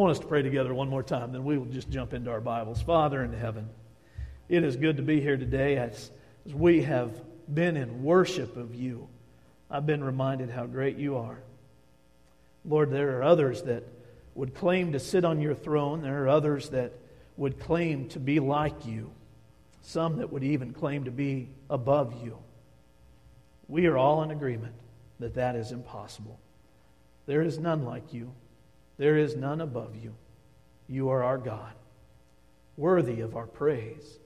want us to pray together one more time, then we will just jump into our Bibles. Father in heaven, it is good to be here today as, as we have been in worship of you. I've been reminded how great you are. Lord, there are others that would claim to sit on your throne. There are others that would claim to be like you. Some that would even claim to be above you. We are all in agreement that that is impossible. There is none like you. There is none above you. You are our God, worthy of our praise.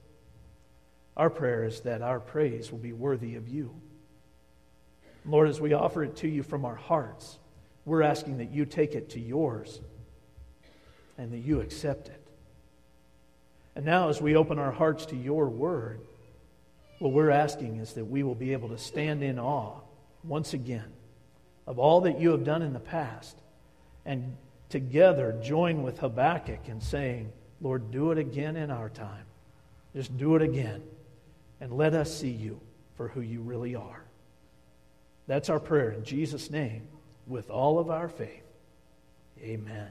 Our prayer is that our praise will be worthy of you. Lord, as we offer it to you from our hearts, we're asking that you take it to yours and that you accept it. And now, as we open our hearts to your word, what we're asking is that we will be able to stand in awe once again of all that you have done in the past and together join with Habakkuk in saying, Lord, do it again in our time. Just do it again and let us see you for who you really are. That's our prayer in Jesus' name with all of our faith. Amen.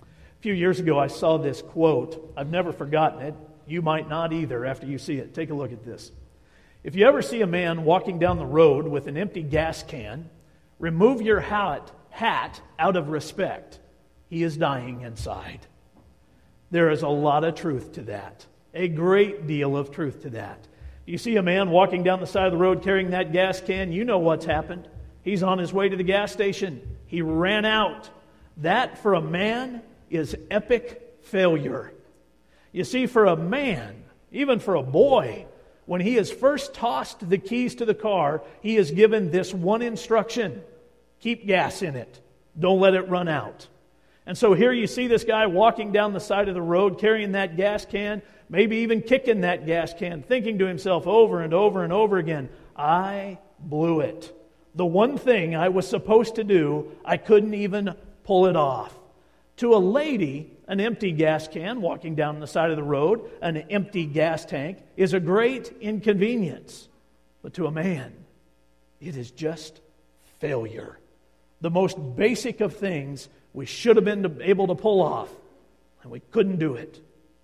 A few years ago, I saw this quote. I've never forgotten it. You might not either after you see it. Take a look at this. If you ever see a man walking down the road with an empty gas can, remove your hat, hat out of respect. He is dying inside. There is a lot of truth to that, a great deal of truth to that. You see a man walking down the side of the road carrying that gas can, you know what's happened. He's on his way to the gas station. He ran out. That, for a man, is epic failure. You see, for a man, even for a boy, when he is first tossed the keys to the car, he is given this one instruction keep gas in it, don't let it run out. And so here you see this guy walking down the side of the road carrying that gas can, maybe even kicking that gas can, thinking to himself over and over and over again, I blew it. The one thing I was supposed to do, I couldn't even pull it off. To a lady, an empty gas can walking down the side of the road, an empty gas tank, is a great inconvenience. But to a man, it is just failure. The most basic of things we should have been able to pull off, and we couldn't do it.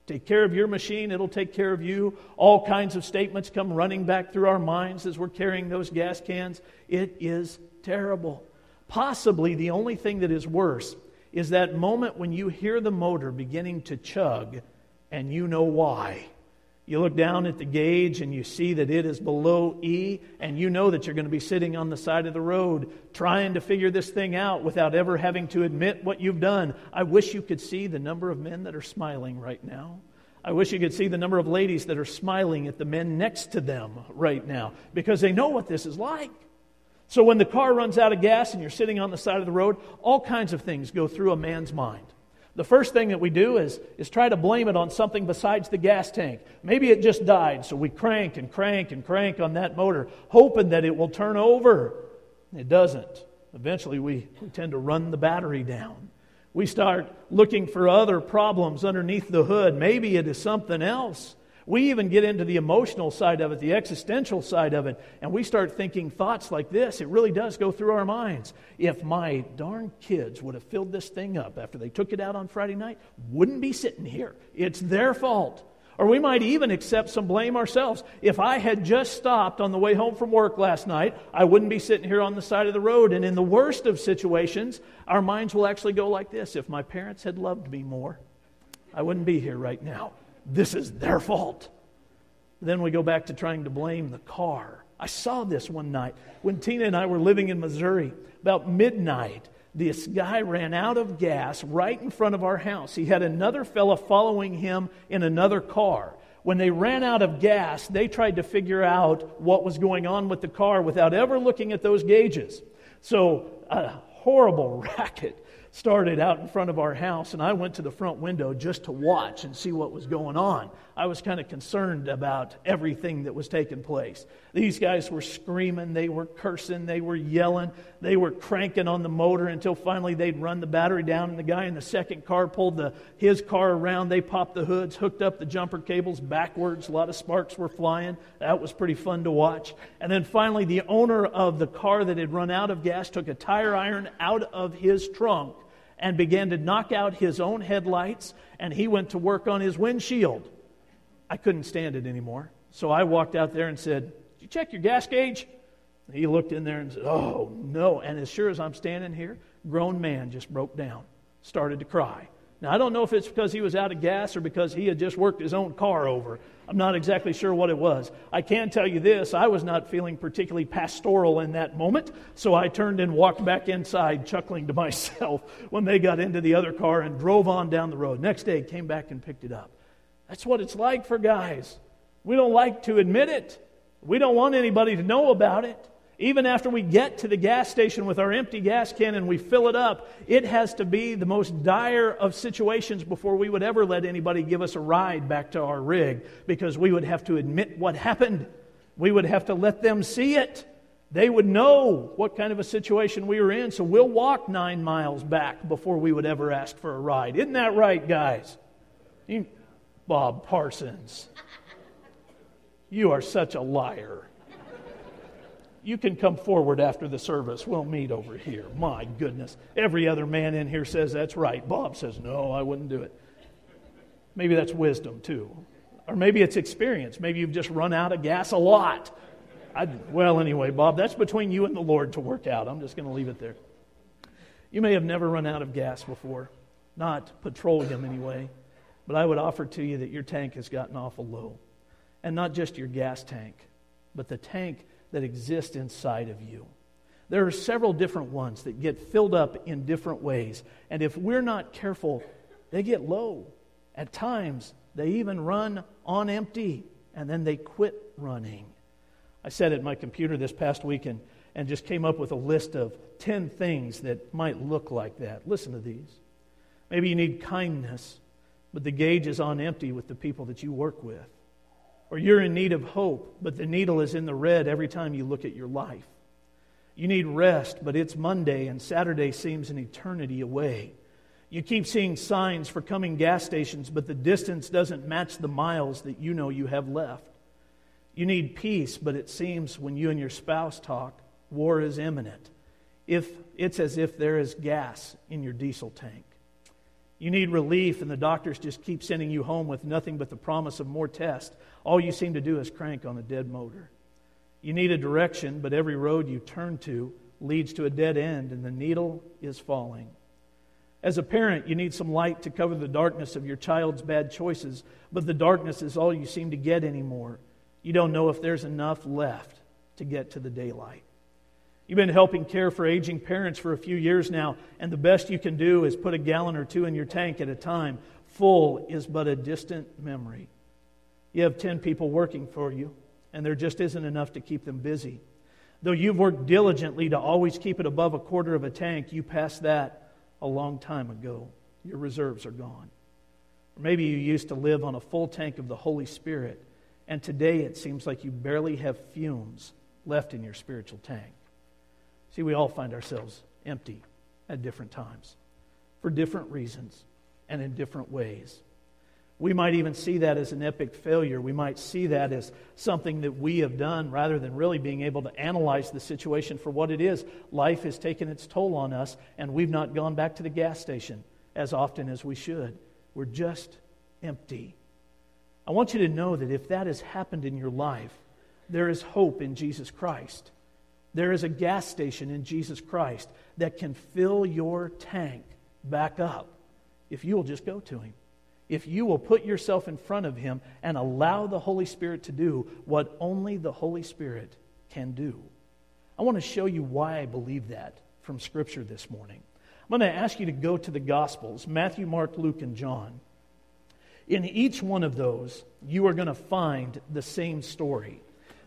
Take care of your machine, it'll take care of you. All kinds of statements come running back through our minds as we're carrying those gas cans. It is terrible. Possibly the only thing that is worse is that moment when you hear the motor beginning to chug and you know why. You look down at the gauge and you see that it is below E, and you know that you're going to be sitting on the side of the road trying to figure this thing out without ever having to admit what you've done. I wish you could see the number of men that are smiling right now. I wish you could see the number of ladies that are smiling at the men next to them right now because they know what this is like. So when the car runs out of gas and you're sitting on the side of the road, all kinds of things go through a man's mind. The first thing that we do is, is try to blame it on something besides the gas tank. Maybe it just died, so we crank and crank and crank on that motor, hoping that it will turn over. It doesn't. Eventually, we, we tend to run the battery down. We start looking for other problems underneath the hood. Maybe it is something else. We even get into the emotional side of it, the existential side of it, and we start thinking thoughts like this. It really does go through our minds. If my darn kids would have filled this thing up after they took it out on Friday night, wouldn't be sitting here. It's their fault. Or we might even accept some blame ourselves. If I had just stopped on the way home from work last night, I wouldn't be sitting here on the side of the road. And in the worst of situations, our minds will actually go like this If my parents had loved me more, I wouldn't be here right now this is their fault. Then we go back to trying to blame the car. I saw this one night when Tina and I were living in Missouri. About midnight, this guy ran out of gas right in front of our house. He had another fella following him in another car. When they ran out of gas, they tried to figure out what was going on with the car without ever looking at those gauges. So, a horrible racket started out in front of our house, and I went to the front window just to watch and see what was going on. I was kind of concerned about everything that was taking place. These guys were screaming, they were cursing, they were yelling, they were cranking on the motor until finally they'd run the battery down, and the guy in the second car pulled the, his car around. They popped the hoods, hooked up the jumper cables backwards. A lot of sparks were flying. That was pretty fun to watch. And then finally, the owner of the car that had run out of gas took a tire iron out of his trunk and began to knock out his own headlights, and he went to work on his windshield. I couldn't stand it anymore. So I walked out there and said, Did you check your gas gauge? He looked in there and said, Oh, no. And as sure as I'm standing here, grown man just broke down, started to cry. Now, I don't know if it's because he was out of gas or because he had just worked his own car over. I'm not exactly sure what it was. I can tell you this I was not feeling particularly pastoral in that moment, so I turned and walked back inside, chuckling to myself when they got into the other car and drove on down the road. Next day, came back and picked it up. That's what it's like for guys. We don't like to admit it, we don't want anybody to know about it. Even after we get to the gas station with our empty gas can and we fill it up, it has to be the most dire of situations before we would ever let anybody give us a ride back to our rig because we would have to admit what happened. We would have to let them see it. They would know what kind of a situation we were in, so we'll walk nine miles back before we would ever ask for a ride. Isn't that right, guys? You, Bob Parsons, you are such a liar you can come forward after the service. We'll meet over here. My goodness. Every other man in here says that's right. Bob says, no, I wouldn't do it. Maybe that's wisdom, too. Or maybe it's experience. Maybe you've just run out of gas a lot. I, well, anyway, Bob, that's between you and the Lord to work out. I'm just going to leave it there. You may have never run out of gas before, not petroleum anyway, but I would offer to you that your tank has gotten awful low. And not just your gas tank, but the tank that exist inside of you. There are several different ones that get filled up in different ways. And if we're not careful, they get low. At times, they even run on empty and then they quit running. I sat at my computer this past weekend and just came up with a list of 10 things that might look like that. Listen to these. Maybe you need kindness, but the gauge is on empty with the people that you work with. Or you're in need of hope, but the needle is in the red every time you look at your life. You need rest, but it's Monday and Saturday seems an eternity away. You keep seeing signs for coming gas stations, but the distance doesn't match the miles that you know you have left. You need peace, but it seems when you and your spouse talk, war is imminent. If it's as if there is gas in your diesel tank. You need relief, and the doctors just keep sending you home with nothing but the promise of more tests. All you seem to do is crank on a dead motor. You need a direction, but every road you turn to leads to a dead end, and the needle is falling. As a parent, you need some light to cover the darkness of your child's bad choices, but the darkness is all you seem to get anymore. You don't know if there's enough left to get to the daylight. You've been helping care for aging parents for a few years now, and the best you can do is put a gallon or two in your tank at a time. Full is but a distant memory. You have 10 people working for you, and there just isn't enough to keep them busy. Though you've worked diligently to always keep it above a quarter of a tank, you passed that a long time ago. Your reserves are gone. Or maybe you used to live on a full tank of the Holy Spirit, and today it seems like you barely have fumes left in your spiritual tank. See, we all find ourselves empty at different times for different reasons and in different ways. We might even see that as an epic failure. We might see that as something that we have done rather than really being able to analyze the situation for what it is. Life has taken its toll on us, and we've not gone back to the gas station as often as we should. We're just empty. I want you to know that if that has happened in your life, there is hope in Jesus Christ. There is a gas station in Jesus Christ that can fill your tank back up if you will just go to Him. If you will put yourself in front of Him and allow the Holy Spirit to do what only the Holy Spirit can do. I want to show you why I believe that from Scripture this morning. I'm going to ask you to go to the Gospels Matthew, Mark, Luke, and John. In each one of those, you are going to find the same story.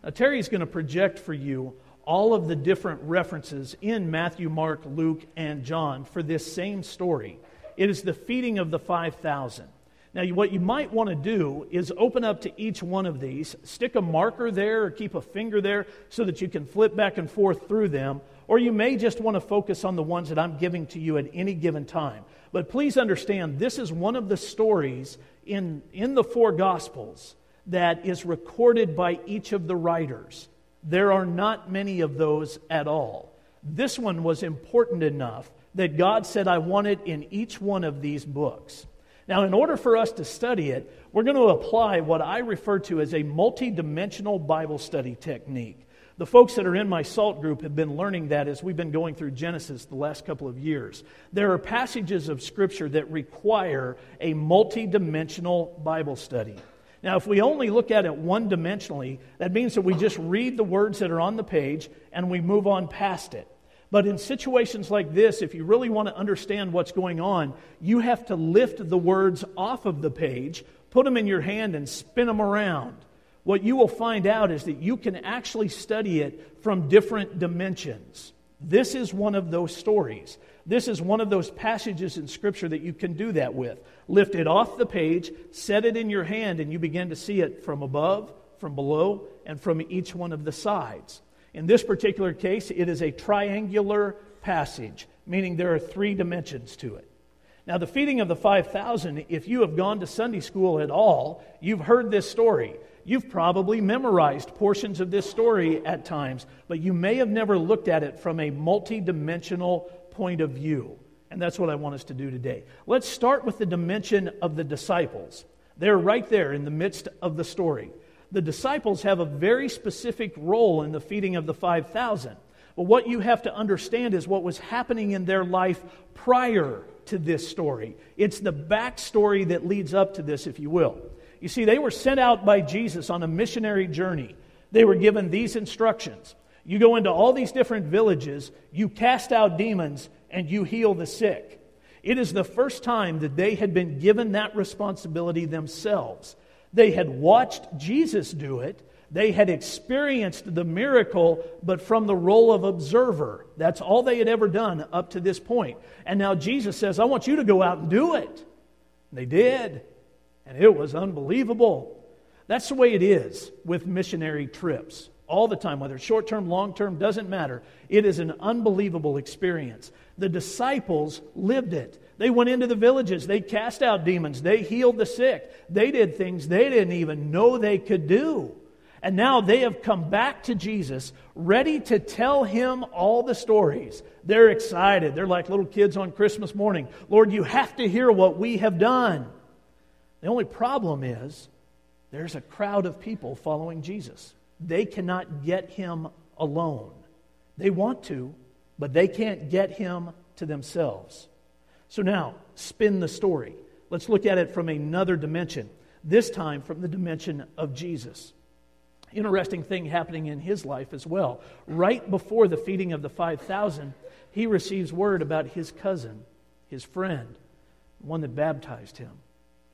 Now, Terry's going to project for you all of the different references in Matthew, Mark, Luke, and John for this same story. It is the feeding of the 5,000. Now, what you might want to do is open up to each one of these, stick a marker there or keep a finger there so that you can flip back and forth through them, or you may just want to focus on the ones that I'm giving to you at any given time. But please understand, this is one of the stories in, in the four Gospels that is recorded by each of the writers. There are not many of those at all. This one was important enough that God said, I want it in each one of these books. Now, in order for us to study it, we're going to apply what I refer to as a multidimensional Bible study technique. The folks that are in my SALT group have been learning that as we've been going through Genesis the last couple of years. There are passages of Scripture that require a multidimensional Bible study. Now, if we only look at it one dimensionally, that means that we just read the words that are on the page and we move on past it. But in situations like this, if you really want to understand what's going on, you have to lift the words off of the page, put them in your hand, and spin them around. What you will find out is that you can actually study it from different dimensions. This is one of those stories. This is one of those passages in Scripture that you can do that with. Lift it off the page, set it in your hand, and you begin to see it from above, from below, and from each one of the sides. In this particular case, it is a triangular passage, meaning there are three dimensions to it. Now, the feeding of the 5,000, if you have gone to Sunday school at all, you've heard this story. You've probably memorized portions of this story at times, but you may have never looked at it from a multidimensional point of view. And that's what I want us to do today. Let's start with the dimension of the disciples. They're right there in the midst of the story the disciples have a very specific role in the feeding of the 5,000. But what you have to understand is what was happening in their life prior to this story. It's the backstory that leads up to this, if you will. You see, they were sent out by Jesus on a missionary journey. They were given these instructions You go into all these different villages, you cast out demons, and you heal the sick. It is the first time that they had been given that responsibility themselves. They had watched Jesus do it. They had experienced the miracle, but from the role of observer. That's all they had ever done up to this point. And now Jesus says, I want you to go out and do it. they did. And it was unbelievable. That's the way it is with missionary trips all the time, whether it's short term, long term, doesn't matter. It is an unbelievable experience. The disciples lived it. They went into the villages. They cast out demons. They healed the sick. They did things they didn't even know they could do. And now they have come back to Jesus, ready to tell him all the stories. They're excited. They're like little kids on Christmas morning. Lord, you have to hear what we have done. The only problem is there's a crowd of people following Jesus. They cannot get him alone. They want to, but they can't get him to themselves. So now, spin the story. Let's look at it from another dimension, this time from the dimension of Jesus. Interesting thing happening in his life as well. Right before the feeding of the 5,000, he receives word about his cousin, his friend, one that baptized him,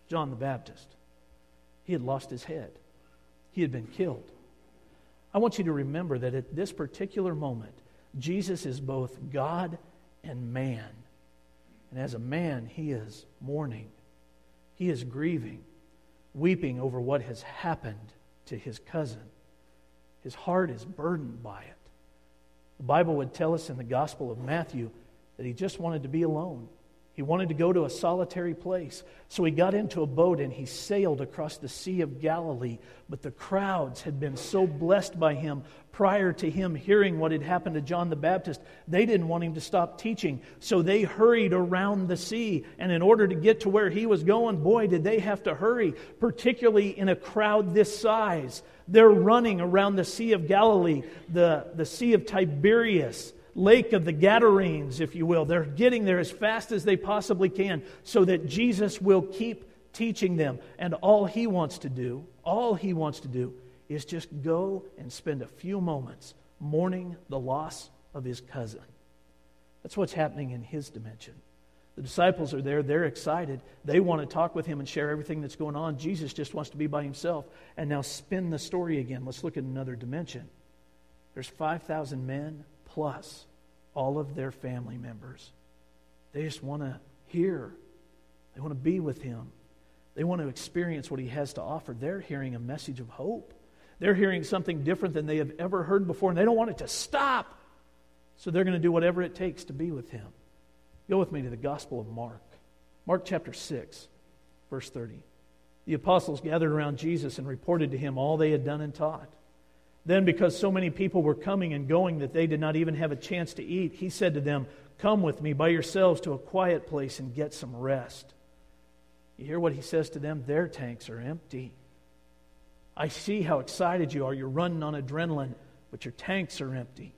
John the Baptist. He had lost his head, he had been killed. I want you to remember that at this particular moment, Jesus is both God and man. And as a man, he is mourning, he is grieving, weeping over what has happened to his cousin. His heart is burdened by it. The Bible would tell us in the Gospel of Matthew that he just wanted to be alone. He wanted to go to a solitary place. So he got into a boat and he sailed across the Sea of Galilee. But the crowds had been so blessed by him prior to him hearing what had happened to John the Baptist, they didn't want him to stop teaching. So they hurried around the sea. And in order to get to where he was going, boy, did they have to hurry, particularly in a crowd this size. They're running around the Sea of Galilee, the, the Sea of Tiberias lake of the Gadarenes, if you will. They're getting there as fast as they possibly can so that Jesus will keep teaching them. And all he wants to do, all he wants to do, is just go and spend a few moments mourning the loss of his cousin. That's what's happening in his dimension. The disciples are there. They're excited. They want to talk with him and share everything that's going on. Jesus just wants to be by himself. And now spin the story again. Let's look at another dimension. There's 5,000 men plus all of their family members. They just want to hear, they want to be with him, they want to experience what he has to offer. They're hearing a message of hope. They're hearing something different than they have ever heard before, and they don't want it to stop. So they're going to do whatever it takes to be with him. Go with me to the Gospel of Mark. Mark chapter 6, verse 30. The apostles gathered around Jesus and reported to him all they had done and taught. Then, because so many people were coming and going that they did not even have a chance to eat, he said to them, Come with me by yourselves to a quiet place and get some rest. You hear what he says to them? Their tanks are empty. I see how excited you are. You're running on adrenaline, but your tanks are empty.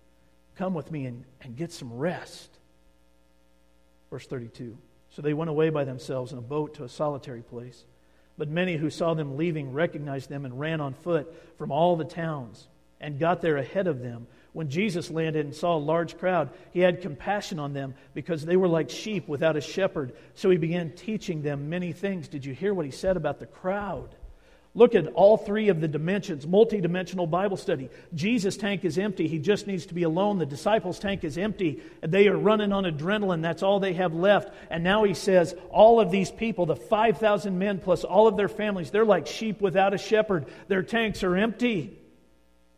Come with me and, and get some rest. Verse 32. So they went away by themselves in a boat to a solitary place. But many who saw them leaving recognized them and ran on foot from all the towns and got there ahead of them. When Jesus landed and saw a large crowd, he had compassion on them because they were like sheep without a shepherd. So he began teaching them many things. Did you hear what he said about the crowd? Look at all three of the dimensions, multi-dimensional Bible study. Jesus' tank is empty. He just needs to be alone. The disciples' tank is empty. They are running on adrenaline. That's all they have left. And now he says, all of these people, the 5,000 men plus all of their families, they're like sheep without a shepherd. Their tanks are empty.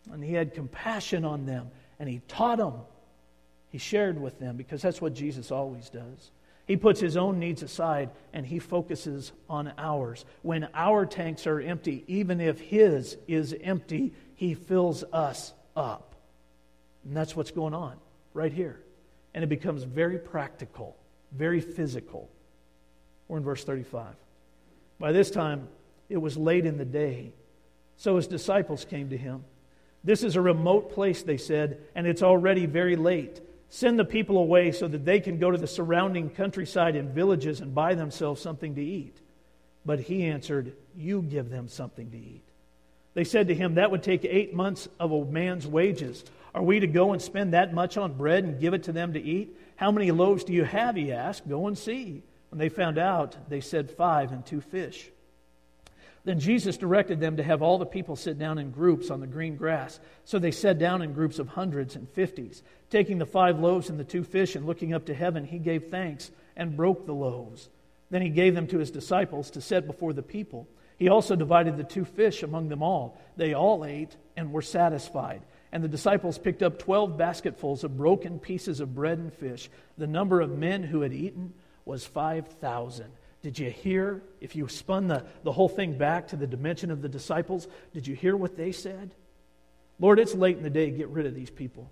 And he had compassion on them and he taught them. He shared with them because that's what Jesus always does. He puts his own needs aside and he focuses on ours. When our tanks are empty, even if his is empty, he fills us up. And that's what's going on right here. And it becomes very practical, very physical. We're in verse 35. By this time, it was late in the day, so his disciples came to him. This is a remote place, they said, and it's already very late. Send the people away so that they can go to the surrounding countryside and villages and buy themselves something to eat. But he answered, You give them something to eat. They said to him, That would take eight months of a man's wages. Are we to go and spend that much on bread and give it to them to eat? How many loaves do you have? He asked. Go and see. When they found out, they said, Five and two fish. Then Jesus directed them to have all the people sit down in groups on the green grass. So they sat down in groups of hundreds and fifties. Taking the five loaves and the two fish and looking up to heaven, he gave thanks and broke the loaves. Then he gave them to his disciples to set before the people. He also divided the two fish among them all. They all ate and were satisfied. And the disciples picked up twelve basketfuls of broken pieces of bread and fish. The number of men who had eaten was 5,000. Did you hear, if you spun the, the whole thing back to the dimension of the disciples, did you hear what they said? Lord, it's late in the day. Get rid of these people.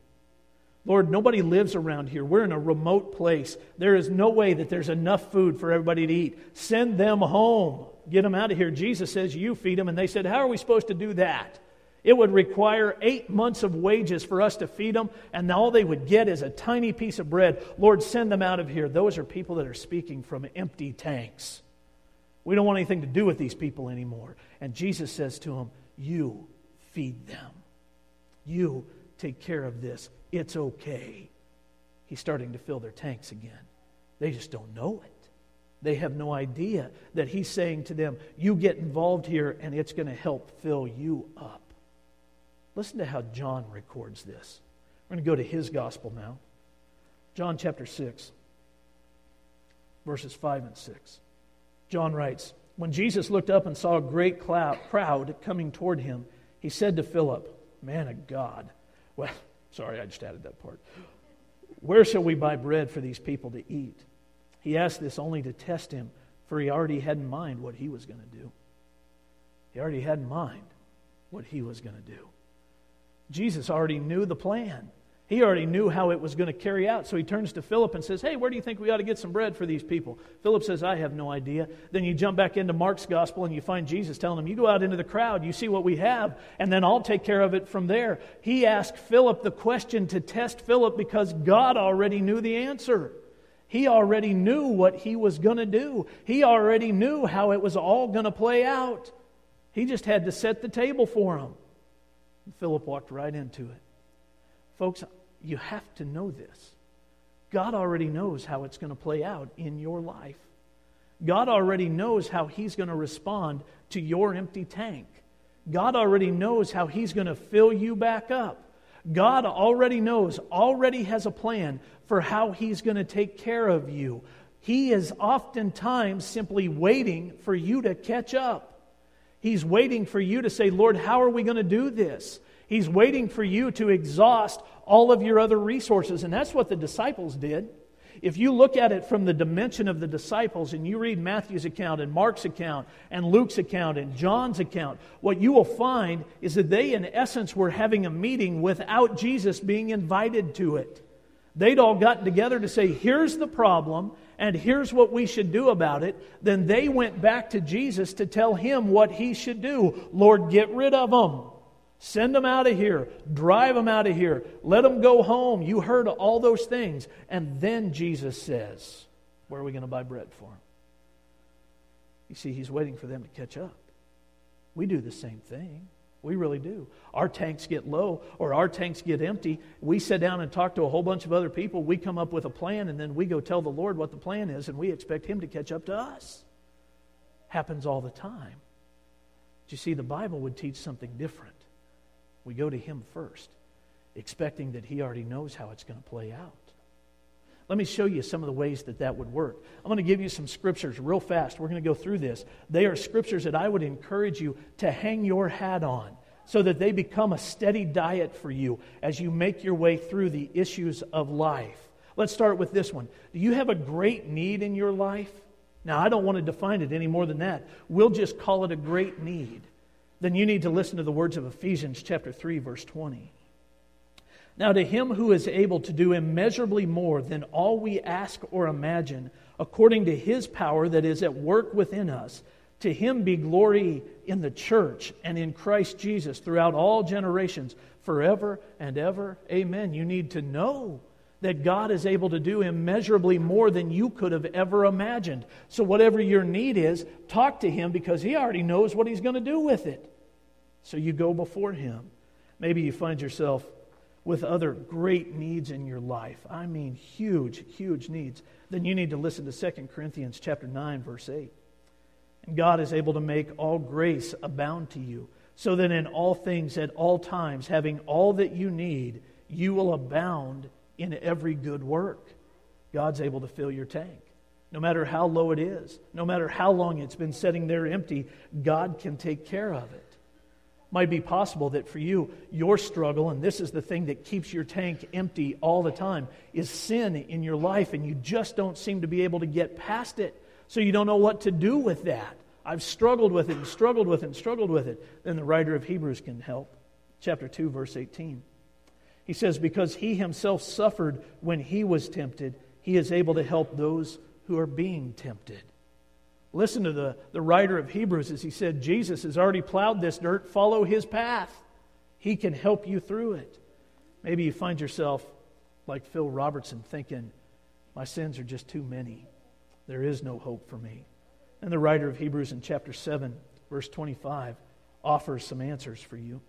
Lord, nobody lives around here. We're in a remote place. There is no way that there's enough food for everybody to eat. Send them home. Get them out of here. Jesus says, You feed them. And they said, How are we supposed to do that? It would require eight months of wages for us to feed them, and all they would get is a tiny piece of bread. Lord, send them out of here. Those are people that are speaking from empty tanks. We don't want anything to do with these people anymore. And Jesus says to them, You feed them. You take care of this. It's okay. He's starting to fill their tanks again. They just don't know it. They have no idea that he's saying to them, You get involved here, and it's going to help fill you up. Listen to how John records this. We're going to go to his gospel now. John chapter 6, verses 5 and 6. John writes When Jesus looked up and saw a great cloud, crowd coming toward him, he said to Philip, Man of God. Well, sorry, I just added that part. Where shall we buy bread for these people to eat? He asked this only to test him, for he already had in mind what he was going to do. He already had in mind what he was going to do. Jesus already knew the plan. He already knew how it was going to carry out. So he turns to Philip and says, Hey, where do you think we ought to get some bread for these people? Philip says, I have no idea. Then you jump back into Mark's gospel and you find Jesus telling him, You go out into the crowd, you see what we have, and then I'll take care of it from there. He asked Philip the question to test Philip because God already knew the answer. He already knew what he was going to do, he already knew how it was all going to play out. He just had to set the table for him. Philip walked right into it. Folks, you have to know this. God already knows how it's going to play out in your life. God already knows how He's going to respond to your empty tank. God already knows how He's going to fill you back up. God already knows, already has a plan for how He's going to take care of you. He is oftentimes simply waiting for you to catch up. He's waiting for you to say, Lord, how are we going to do this? He's waiting for you to exhaust all of your other resources. And that's what the disciples did. If you look at it from the dimension of the disciples and you read Matthew's account and Mark's account and Luke's account and John's account, what you will find is that they, in essence, were having a meeting without Jesus being invited to it. they'd all gotten together to say, here's the problem, and here's what we should do about it. Then they went back to Jesus to tell him what he should do. Lord, get rid of them. Send them out of here. Drive them out of here. Let them go home. You heard all those things. And then Jesus says, Where are we going to buy bread for them? You see, he's waiting for them to catch up. We do the same thing. We really do. Our tanks get low or our tanks get empty. We sit down and talk to a whole bunch of other people. We come up with a plan and then we go tell the Lord what the plan is and we expect Him to catch up to us. Happens all the time. But you see, the Bible would teach something different. We go to Him first, expecting that He already knows how it's going to play out. Let me show you some of the ways that that would work. I'm going to give you some scriptures real fast. We're going to go through this. They are scriptures that I would encourage you to hang your hat on so that they become a steady diet for you as you make your way through the issues of life. Let's start with this one. Do you have a great need in your life? Now, I don't want to define it any more than that. We'll just call it a great need. Then you need to listen to the words of Ephesians chapter 3 verse 20. Now, to him who is able to do immeasurably more than all we ask or imagine, according to his power that is at work within us, to him be glory in the church and in Christ Jesus throughout all generations, forever and ever. Amen. You need to know that God is able to do immeasurably more than you could have ever imagined. So, whatever your need is, talk to him because he already knows what he's going to do with it. So, you go before him. Maybe you find yourself with other great needs in your life. I mean huge, huge needs. Then you need to listen to 2 Corinthians chapter 9 verse 8. And God is able to make all grace abound to you, so that in all things at all times having all that you need, you will abound in every good work. God's able to fill your tank. No matter how low it is, no matter how long it's been sitting there empty, God can take care of it might be possible that for you, your struggle, and this is the thing that keeps your tank empty all the time, is sin in your life, and you just don't seem to be able to get past it. So you don't know what to do with that. I've struggled with it and struggled with it and struggled with it. Then the writer of Hebrews can help. Chapter 2, verse 18. He says, Because he himself suffered when he was tempted, he is able to help those who are being tempted. Listen to the, the writer of Hebrews as he said, Jesus has already plowed this dirt, follow his path. He can help you through it. Maybe you find yourself like Phil Robertson thinking, my sins are just too many. There is no hope for me. And the writer of Hebrews in chapter 7, verse 25, offers some answers for you.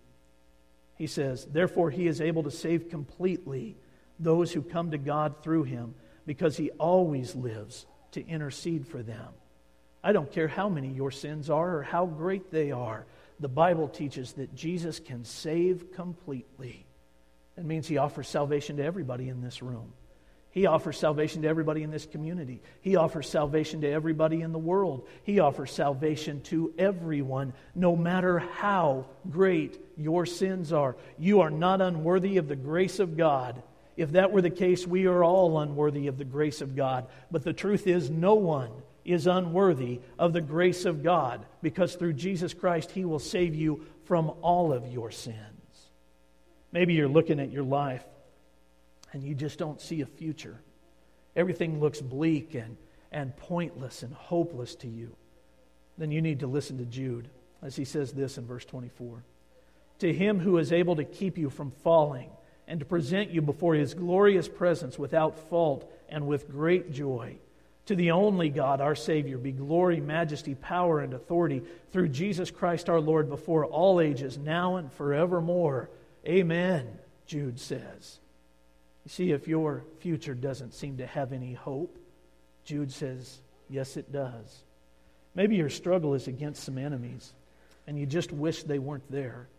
He says, Therefore, he is able to save completely those who come to God through him, because he always lives to intercede for them. I don't care how many your sins are or how great they are. The Bible teaches that Jesus can save completely. That means he offers salvation to everybody in this room. He offers salvation to everybody in this community. He offers salvation to everybody in the world. He offers salvation to everyone, no matter how great your sins are. You are not unworthy of the grace of God. If that were the case, we are all unworthy of the grace of God. But the truth is, no one is unworthy of the grace of God because through Jesus Christ, He will save you from all of your sins. Maybe you're looking at your life and you just don't see a future. Everything looks bleak and, and pointless and hopeless to you. Then you need to listen to Jude as he says this in verse 24 To him who is able to keep you from falling and to present you before his glorious presence without fault and with great joy. To the only God, our Savior, be glory, majesty, power, and authority through Jesus Christ our Lord before all ages, now and forevermore. Amen, Jude says. You see, if your future doesn't seem to have any hope, Jude says, yes, it does. Maybe your struggle is against some enemies and you just wish they weren't there.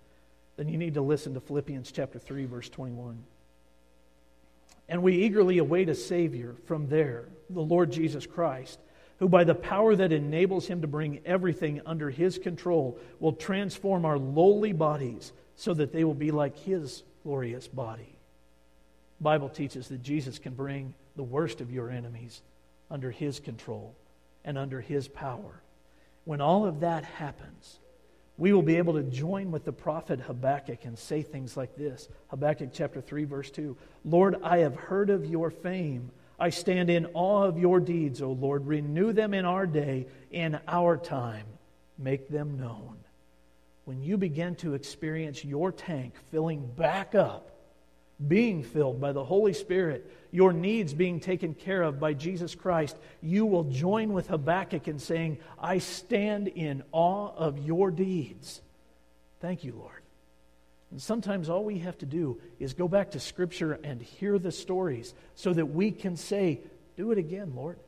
Then you need to listen to Philippians chapter 3, verse 21. And we eagerly await a Savior from there, the Lord Jesus Christ, who, by the power that enables him to bring everything under his control, will transform our lowly bodies so that they will be like his glorious body. The Bible teaches that Jesus can bring the worst of your enemies under his control and under his power. When all of that happens, we will be able to join with the prophet Habakkuk and say things like this Habakkuk chapter 3, verse 2 Lord, I have heard of your fame. I stand in awe of your deeds, O Lord. Renew them in our day, in our time. Make them known. When you begin to experience your tank filling back up, being filled by the Holy Spirit, your needs being taken care of by Jesus Christ, you will join with Habakkuk in saying, I stand in awe of your deeds. Thank you, Lord. And sometimes all we have to do is go back to Scripture and hear the stories so that we can say, Do it again, Lord.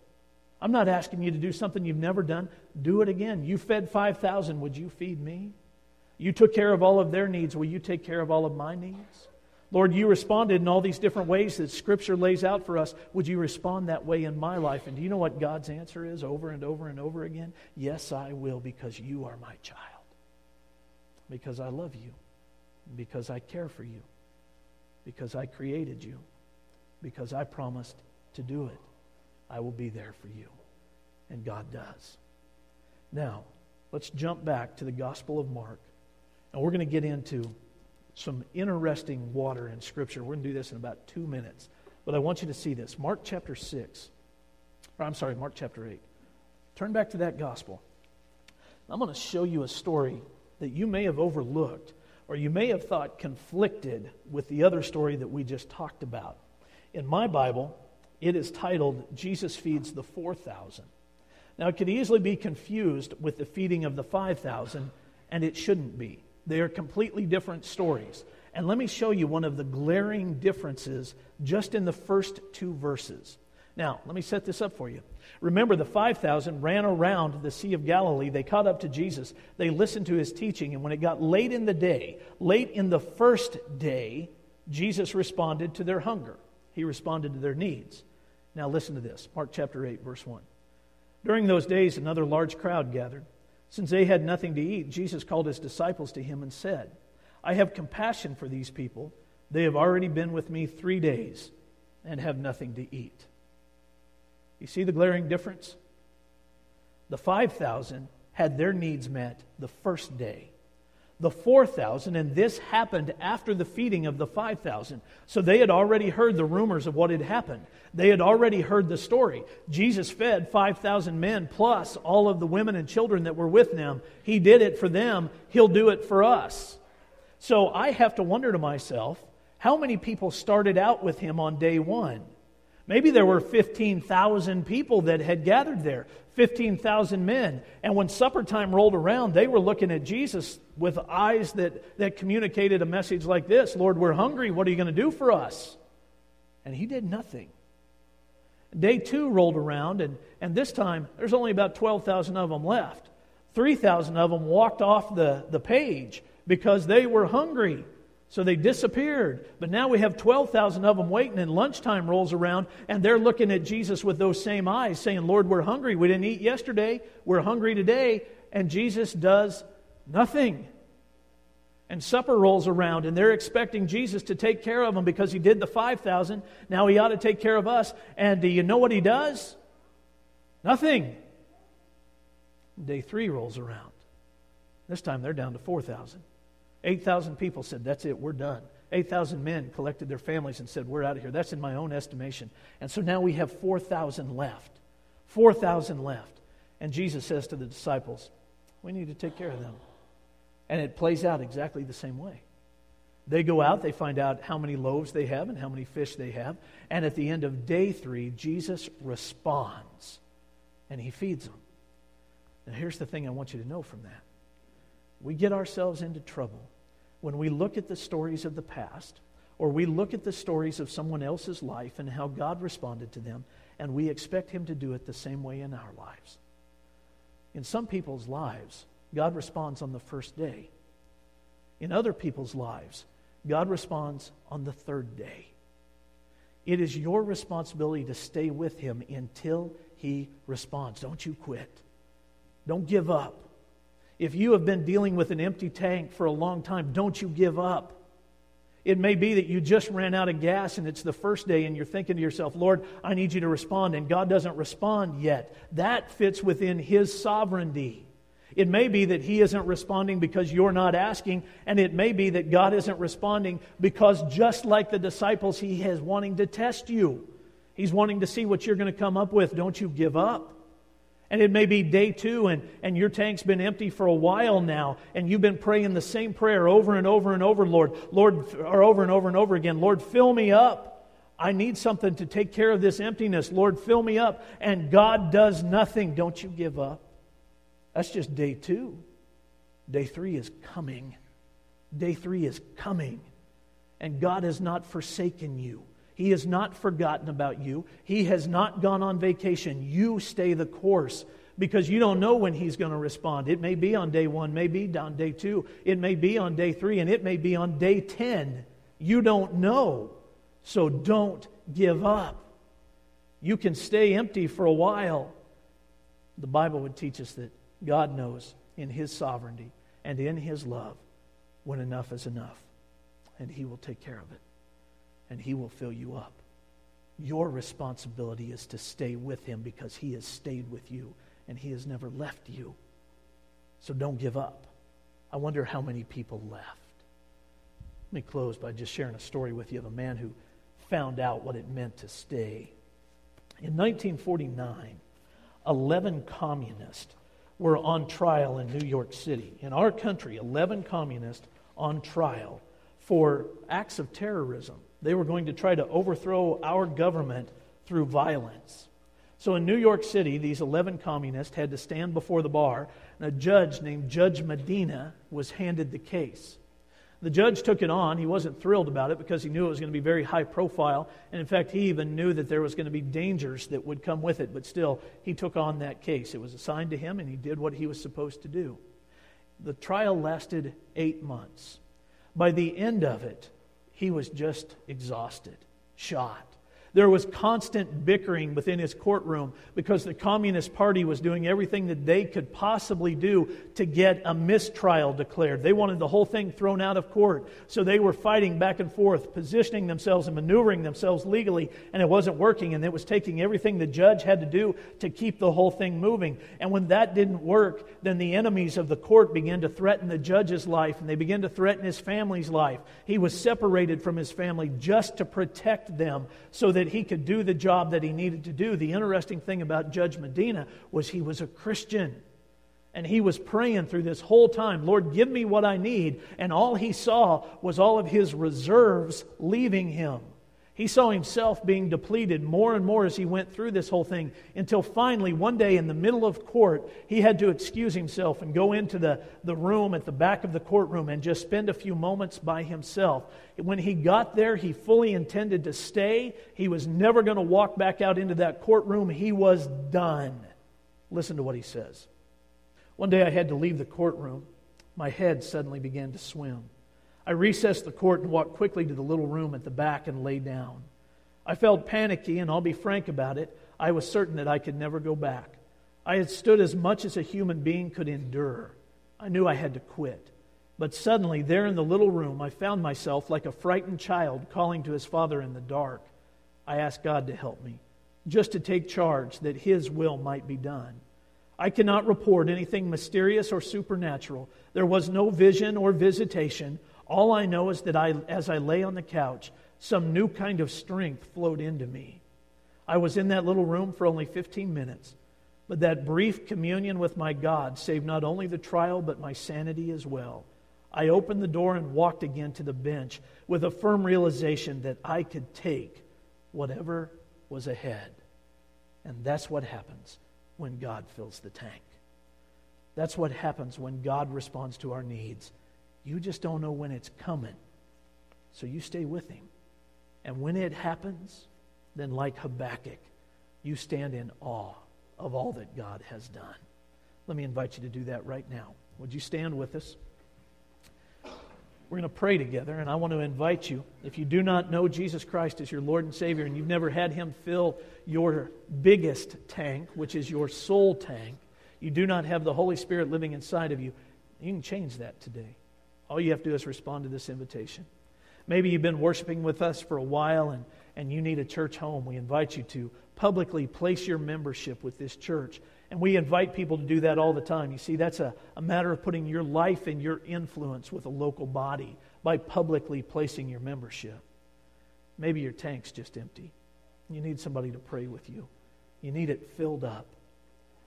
I'm not asking you to do something you've never done. Do it again. You fed 5,000. Would you feed me? You took care of all of their needs. Will you take care of all of my needs? Lord, you responded in all these different ways that Scripture lays out for us. Would you respond that way in my life? And do you know what God's answer is over and over and over again? Yes, I will, because you are my child. Because I love you. Because I care for you. Because I created you. Because I promised to do it. I will be there for you. And God does. Now, let's jump back to the Gospel of Mark. And we're going to get into some interesting water in Scripture. We're going to do this in about two minutes. But I want you to see this. Mark chapter 6. Or I'm sorry, Mark chapter 8. Turn back to that gospel. I'm going to show you a story that you may have overlooked or you may have thought conflicted with the other story that we just talked about. In my Bible, it is titled Jesus Feeds the 4,000. Now, it could easily be confused with the feeding of the 5,000, and it shouldn't be. They are completely different stories. And let me show you one of the glaring differences just in the first two verses. Now, let me set this up for you. Remember, the 5,000 ran around the Sea of Galilee. They caught up to Jesus. They listened to his teaching. And when it got late in the day, late in the first day, Jesus responded to their hunger. He responded to their needs. Now, listen to this Mark chapter 8, verse 1. During those days, another large crowd gathered. Since they had nothing to eat, Jesus called his disciples to him and said, I have compassion for these people. They have already been with me three days and have nothing to eat. You see the glaring difference? The 5,000 had their needs met the first day the 4,000, and this happened after the feeding of the 5,000. So they had already heard the rumors of what had happened. They had already heard the story. Jesus fed 5,000 men plus all of the women and children that were with them. He did it for them, He'll do it for us. So I have to wonder to myself how many people started out with Him on day one? Maybe there were 15,000 people that had gathered there, 15,000 men. And when supper time rolled around, they were looking at Jesus with eyes that, that communicated a message like this Lord, we're hungry. What are you going to do for us? And he did nothing. Day two rolled around, and, and this time there's only about 12,000 of them left. 3,000 of them walked off the, the page because they were hungry. So they disappeared. But now we have 12,000 of them waiting, and lunchtime rolls around, and they're looking at Jesus with those same eyes, saying, Lord, we're hungry. We didn't eat yesterday. We're hungry today. And Jesus does nothing. And supper rolls around, and they're expecting Jesus to take care of them because he did the 5,000. Now he ought to take care of us. And do you know what he does? Nothing. Day three rolls around. This time they're down to 4,000. 8,000 people said, That's it, we're done. 8,000 men collected their families and said, We're out of here. That's in my own estimation. And so now we have 4,000 left. 4,000 left. And Jesus says to the disciples, We need to take care of them. And it plays out exactly the same way. They go out, they find out how many loaves they have and how many fish they have. And at the end of day three, Jesus responds and he feeds them. Now, here's the thing I want you to know from that we get ourselves into trouble when we look at the stories of the past, or we look at the stories of someone else's life and how God responded to them, and we expect Him to do it the same way in our lives. In some people's lives, God responds on the first day. In other people's lives, God responds on the third day. It is your responsibility to stay with Him until He responds. Don't you quit. Don't give up. If you have been dealing with an empty tank for a long time, don't you give up. It may be that you just ran out of gas and it's the first day and you're thinking to yourself, Lord, I need you to respond, and God doesn't respond yet. That fits within His sovereignty. It may be that He isn't responding because you're not asking, and it may be that God isn't responding because, just like the disciples, He is wanting to test you. He's wanting to see what you're going to come up with. Don't you give up. And it may be day two, and, and your tank's been empty for a while now, and you've been praying the same prayer over and over and over, Lord, Lord, or over and over and over again. Lord, fill me up. I need something to take care of this emptiness. Lord, fill me up. And God does nothing. Don't you give up. That's just day two. Day three is coming. Day three is coming. And God has not forsaken you. He has not forgotten about you. He has not gone on vacation. You stay the course because you don't know when He's going to respond. It may be on day one, may be on day two, it may be on day three, and it may be on day 10. You don't know. So don't give up. You can stay empty for a while. The Bible would teach us that God knows in His sovereignty and in His love when enough is enough, and He will take care of it and He will fill you up. Your responsibility is to stay with Him because He has stayed with you and He has never left you. So don't give up. I wonder how many people left. Let me close by just sharing a story with you of a man who found out what it meant to stay. In 1949, 11 communists were on trial in New York City. In our country, 11 communists on trial for acts of terrorism. They were going to try to overthrow our government through violence. So in New York City, these 11 communists had to stand before the bar, and a judge named Judge Medina was handed the case. The judge took it on. He wasn't thrilled about it because he knew it was going to be very high profile. And in fact, he even knew that there was going to be dangers that would come with it. But still, he took on that case. It was assigned to him, and he did what he was supposed to do. The trial lasted eight months. By the end of it, he was just exhausted, shot. There was constant bickering within his courtroom because the Communist Party was doing everything that they could possibly do to get a mistrial declared. They wanted the whole thing thrown out of court. So they were fighting back and forth, positioning themselves and maneuvering themselves legally, and it wasn't working. And it was taking everything the judge had to do to keep the whole thing moving. And when that didn't work, then the enemies of the court began to threaten the judge's life, and they began to threaten his family's life. He was separated from his family just to protect them so that that he could do the job that he needed to do. The interesting thing about Judge Medina was he was a Christian. And he was praying through this whole time, Lord, give me what I need. And all he saw was all of his reserves leaving him. He saw himself being depleted more and more as he went through this whole thing until finally, one day in the middle of court, he had to excuse himself and go into the, the room at the back of the courtroom and just spend a few moments by himself. When he got there, he fully intended to stay. He was never going to walk back out into that courtroom. He was done. Listen to what he says. One day I had to leave the courtroom. My head suddenly began to swim. I recessed the court and walked quickly to the little room at the back and lay down. I felt panicky, and I'll be frank about it. I was certain that I could never go back. I had stood as much as a human being could endure. I knew I had to quit. But suddenly, there in the little room, I found myself like a frightened child calling to his father in the dark. I asked God to help me, just to take charge that his will might be done. I cannot report anything mysterious or supernatural. There was no vision or visitation. All I know is that I, as I lay on the couch, some new kind of strength flowed into me. I was in that little room for only 15 minutes, but that brief communion with my God saved not only the trial, but my sanity as well. I opened the door and walked again to the bench with a firm realization that I could take whatever was ahead. And that's what happens when God fills the tank. That's what happens when God responds to our needs. You just don't know when it's coming. So you stay with him. And when it happens, then like Habakkuk, you stand in awe of all that God has done. Let me invite you to do that right now. Would you stand with us? We're going to pray together, and I want to invite you. If you do not know Jesus Christ as your Lord and Savior, and you've never had Him fill your biggest tank, which is your soul tank, you do not have the Holy Spirit living inside of you, you can change that today. All you have to do is respond to this invitation. Maybe you've been worshiping with us for a while and, and you need a church home. We invite you to publicly place your membership with this church And we invite people to do that all the time. You see, that's a, a matter of putting your life and your influence with a local body by publicly placing your membership. Maybe your tank's just empty. You need somebody to pray with you, you need it filled up.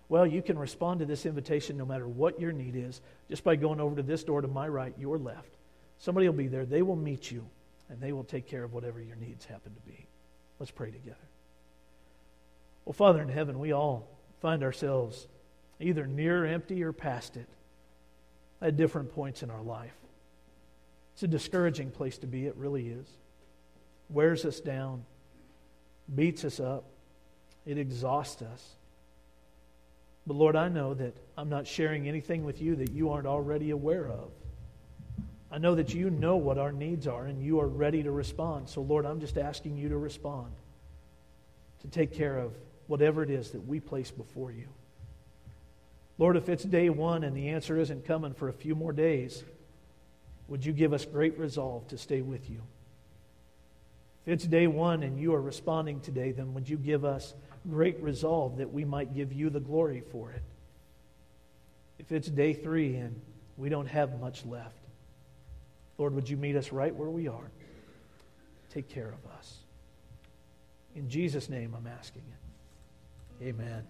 Well, you can respond to this invitation no matter what your need is just by going over to this door to my right, your left. Somebody will be there. They will meet you, and they will take care of whatever your needs happen to be. Let's pray together. Well, Father in heaven, we all find ourselves either near empty or past it at different points in our life. It's a discouraging place to be, it really is. Wears us down, beats us up, it exhausts us. But Lord, I know that I'm not sharing anything with you that you aren't already aware of. I know that you know what our needs are and you are ready to respond. So, Lord, I'm just asking you to respond, to take care of whatever it is that we place before you. Lord, if it's day one and the answer isn't coming for a few more days, would you give us great resolve to stay with you? If it's day one and you are responding today, then would you give us great resolve that we might give you the glory for it? If it's day three and we don't have much left, Lord, would you meet us right where we are? Take care of us. In Jesus' name, I'm asking it. Amen.